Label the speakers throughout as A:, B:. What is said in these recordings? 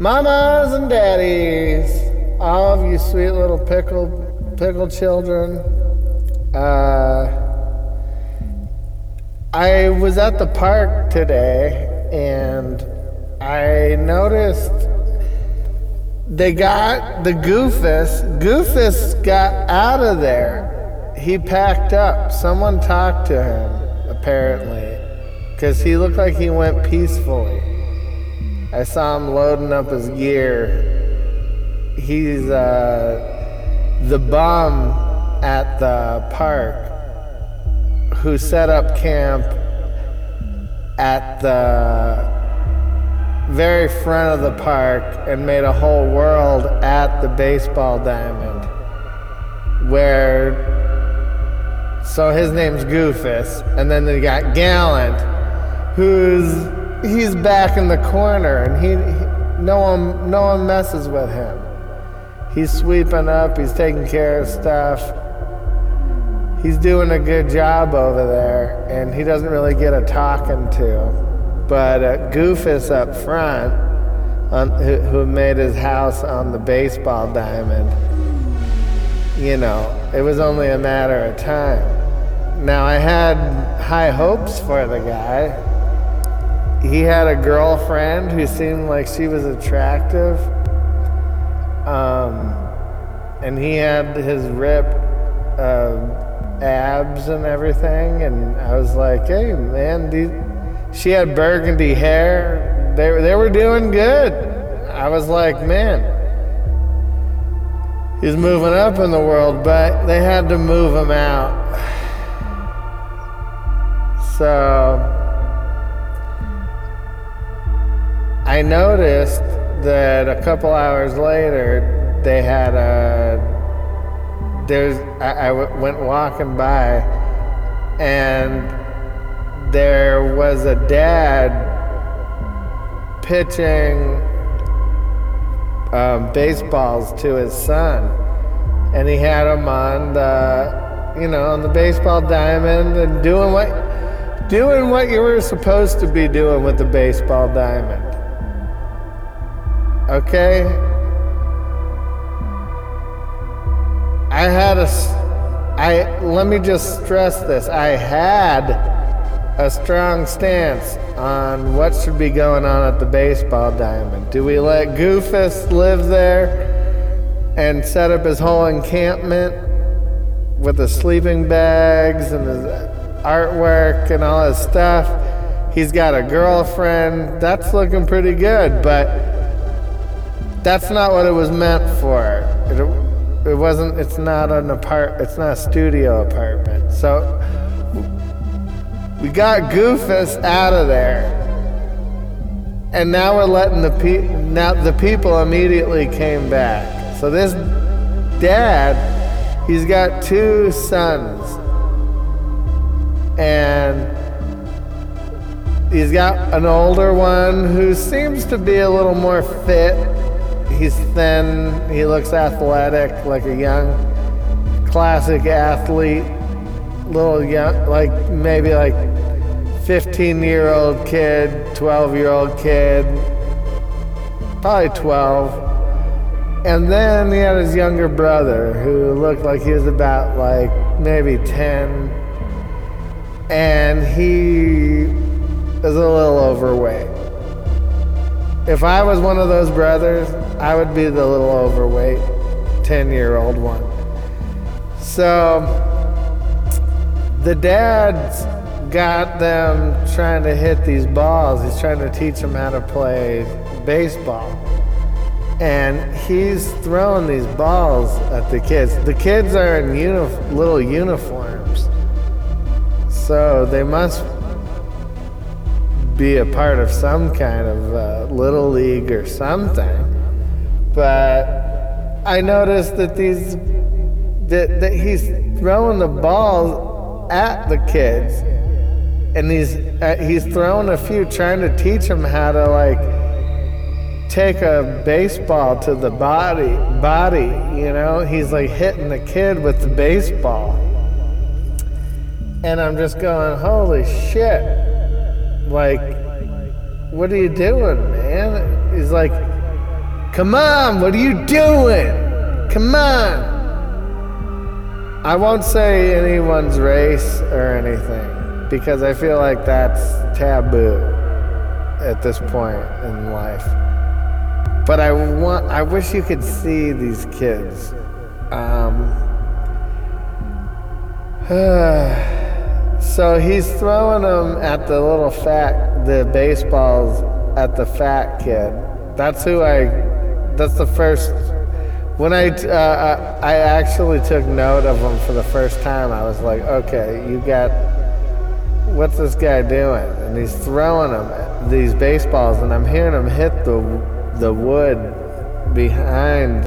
A: Mamas and daddies, all of you sweet little pickled, pickled children. Uh, I was at the park today and I noticed they got the Goofus. Goofus got out of there. He packed up. Someone talked to him, apparently, because he looked like he went peacefully. I saw him loading up his gear. He's uh, the bum at the park who set up camp at the very front of the park and made a whole world at the baseball diamond where so his name's Goofus and then they got Gallant who's he's back in the corner, and he, he no one no one messes with him. He's sweeping up. He's taking care of stuff. He's doing a good job over there, and he doesn't really get a talking to. But uh, Goofus up front, on, who, who made his house on the baseball diamond, you know, it was only a matter of time. Now I had high hopes for the guy he had a girlfriend who seemed like she was attractive. Um, and he had his ripped uh, abs and everything. And I was like, hey, man, these, she had burgundy hair. They, they were doing good. I was like, man, he's moving up in the world, but they had to move him out. So I noticed that a couple hours later, they had a. There's. I, I w- went walking by, and there was a dad pitching um, baseballs to his son, and he had him on the, you know, on the baseball diamond and doing what, doing what you were supposed to be doing with the baseball diamond. Okay? I had a. I, let me just stress this. I had a strong stance on what should be going on at the baseball diamond. Do we let Goofus live there and set up his whole encampment with the sleeping bags and his artwork and all his stuff? He's got a girlfriend. That's looking pretty good, but that's not what it was meant for. It, it wasn't. It's not an apart. It's not a studio apartment. So we got Goofus out of there, and now we're letting the pe- now the people immediately came back. So this dad, he's got two sons, and he's got an older one who seems to be a little more fit he's thin. He looks athletic, like a young, classic athlete. Little young, like maybe like 15 year old kid, 12 year old kid, probably 12. And then he had his younger brother who looked like he was about like maybe 10. And he is a little overweight. If I was one of those brothers, I would be the little overweight 10 year old one. So the dad's got them trying to hit these balls. He's trying to teach them how to play baseball. And he's throwing these balls at the kids. The kids are in uni- little uniforms. So they must be a part of some kind of uh, little league or something. But I noticed that these that, that he's throwing the balls at the kids, and he's uh, he's throwing a few, trying to teach them how to like take a baseball to the body body. You know, he's like hitting the kid with the baseball, and I'm just going, holy shit! Like, what are you doing, man? He's like Come on, what are you doing? Come on. I won't say anyone's race or anything because I feel like that's taboo at this point in life. But I want I wish you could see these kids. Um, so he's throwing them at the little fat the baseballs at the fat kid. That's who I that's the first when I, uh, I actually took note of him for the first time, I was like, okay, you got, what's this guy doing? And he's throwing them these baseballs, and I'm hearing him hit the the wood behind.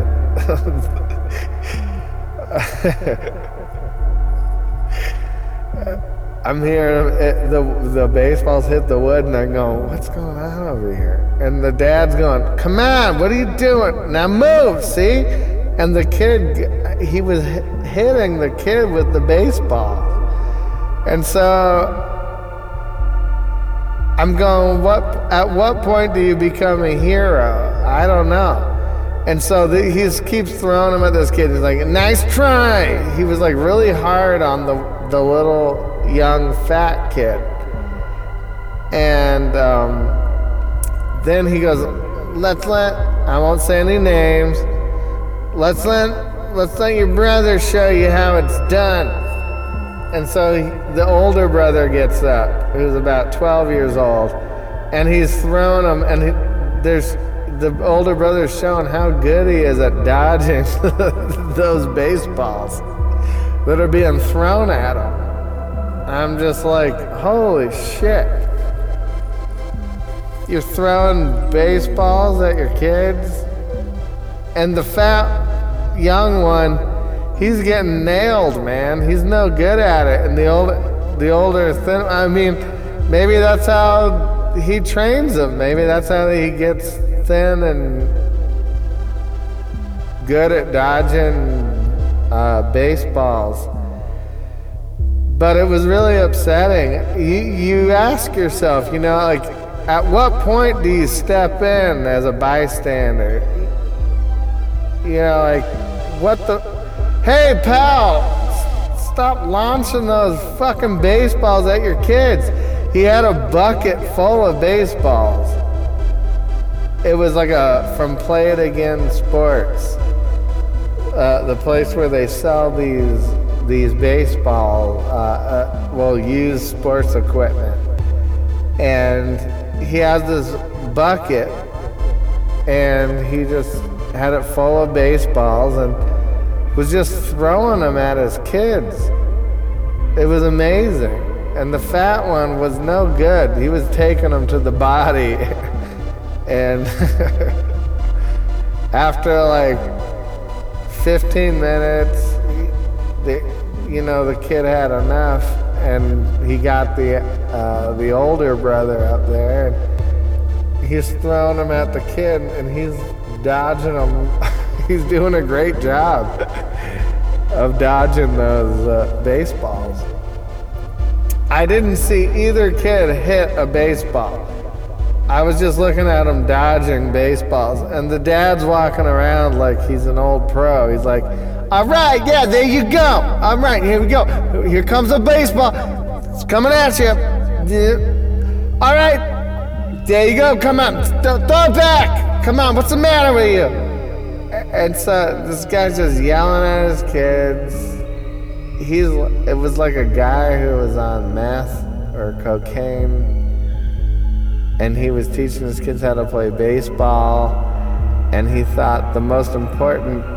A: I'm hearing it, the the baseballs hit the wood, and I'm going, "What's going on over here?" And the dad's going, "Come on, what are you doing? Now move, see?" And the kid, he was hitting the kid with the baseball, and so I'm going, "What? At what point do you become a hero? I don't know." And so the, he keeps throwing him at this kid. He's like, "Nice try." He was like really hard on the the little young fat kid. And um, then he goes, let's let, I won't say any names, let's let, let's let your brother show you how it's done. And so he, the older brother gets up, who's about 12 years old, and he's throwing them, and he, there's, the older brother's showing how good he is at dodging those baseballs that are being thrown at him. I'm just like, holy shit. You're throwing baseballs at your kids? And the fat young one, he's getting nailed, man. He's no good at it. And the old the older thin I mean, maybe that's how he trains them. Maybe that's how he gets thin and good at dodging uh, baseballs but it was really upsetting. You, you ask yourself, you know, like, at what point do you step in as a bystander? You know, like, what the? Hey, pal, stop launching those fucking baseballs at your kids. He had a bucket full of baseballs. It was like a from Play It Again Sports, uh, the place where they sell these these baseball, uh, uh, well, used sports equipment. And he has this bucket and he just had it full of baseballs and was just throwing them at his kids. It was amazing. And the fat one was no good. He was taking them to the body. and after like 15 minutes, the, you know, the kid had enough, and he got the uh, the older brother up there, and he's throwing him at the kid, and he's dodging him. he's doing a great job of dodging those uh, baseballs. I didn't see either kid hit a baseball. I was just looking at him dodging baseballs, and the dad's walking around like he's an old pro. He's like, all right, yeah, there you go. All right, here we go. Here comes a baseball. It's coming at you. All right, there you go. Come on, throw it back. Come on, what's the matter with you? And so this guy's just yelling at his kids. He's it was like a guy who was on meth or cocaine, and he was teaching his kids how to play baseball. And he thought the most important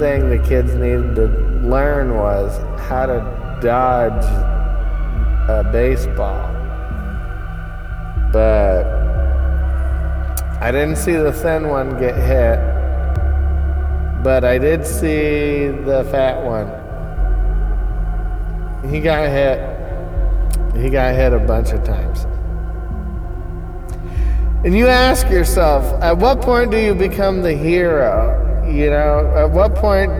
A: thing the kids needed to learn was how to dodge a baseball. But I didn't see the thin one get hit, but I did see the fat one. He got hit. He got hit a bunch of times. And you ask yourself, at what point do you become the hero? You know, at what point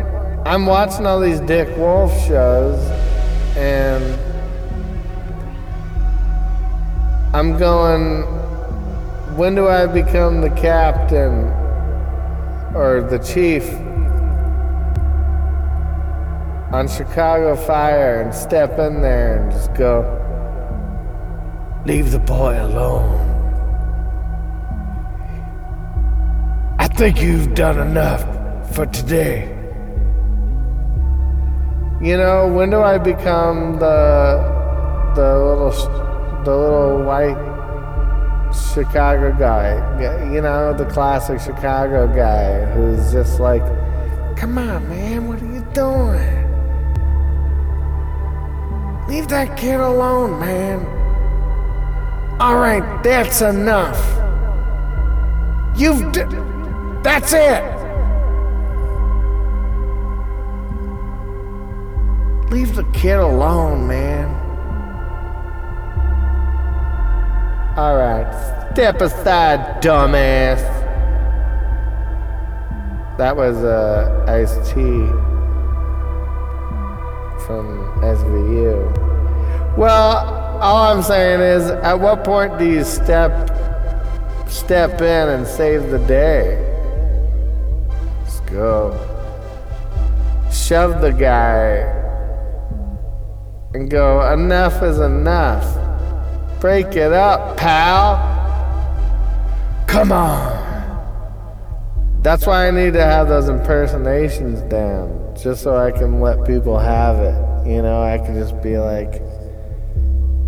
A: I'm watching all these Dick Wolf shows and I'm going, when do I become the captain or the chief on Chicago Fire and step in there and just go, leave the boy alone. I think you've done enough for today. You know, when do I become the the little the little white Chicago guy? You know, the classic Chicago guy who's just like, "Come on, man, what are you doing? Leave that kid alone, man. All right, that's enough. You've d- that's it. Leave the kid alone, man. All right, step aside, dumbass. That was uh, Ice T from SVU. Well, all I'm saying is, at what point do you step step in and save the day? Let's go. Shove the guy and go, enough is enough. Break it up, pal. Come on. That's why I need to have those impersonations down, just so I can let people have it. You know, I can just be like,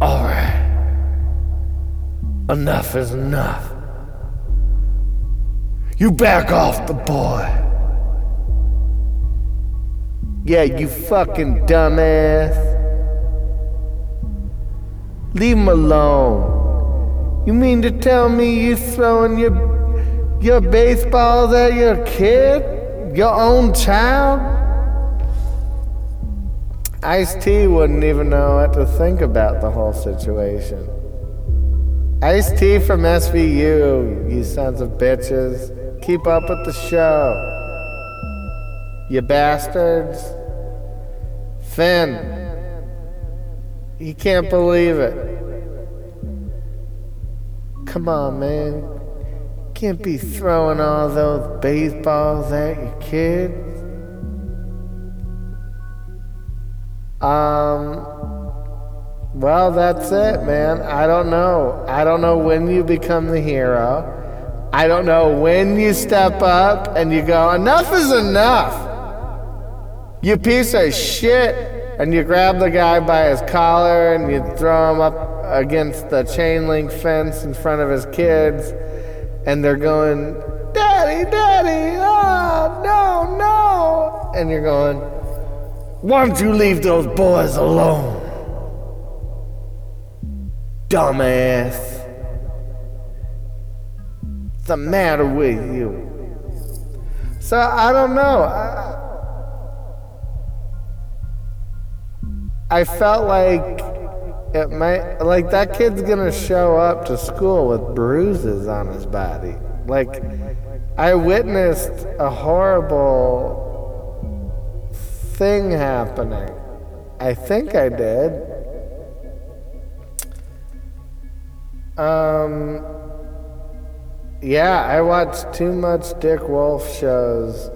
A: all right, enough is enough. You back off the boy. Yeah, you fucking dumbass. Leave him alone. You mean to tell me you throwing your your baseballs at your kid? Your own child? Ice T wouldn't even know what to think about the whole situation. Ice T from SVU, you sons of bitches. Keep up with the show. You bastards. Fin, you can't believe it. Come on, man. Can't be throwing all those baseballs at your kids. Um, well, that's it, man. I don't know. I don't know when you become the hero. I don't know when you step up and you go, enough is enough. You piece of shit. And you grab the guy by his collar and you throw him up against the chain link fence in front of his kids. And they're going, Daddy, Daddy, oh, no, no. And you're going, Why don't you leave those boys alone? Dumbass. What's the matter with you? So I don't know. I, I felt like it might like that kid's gonna show up to school with bruises on his body. Like I witnessed a horrible thing happening. I think I did. Um yeah, I watched too much Dick Wolf shows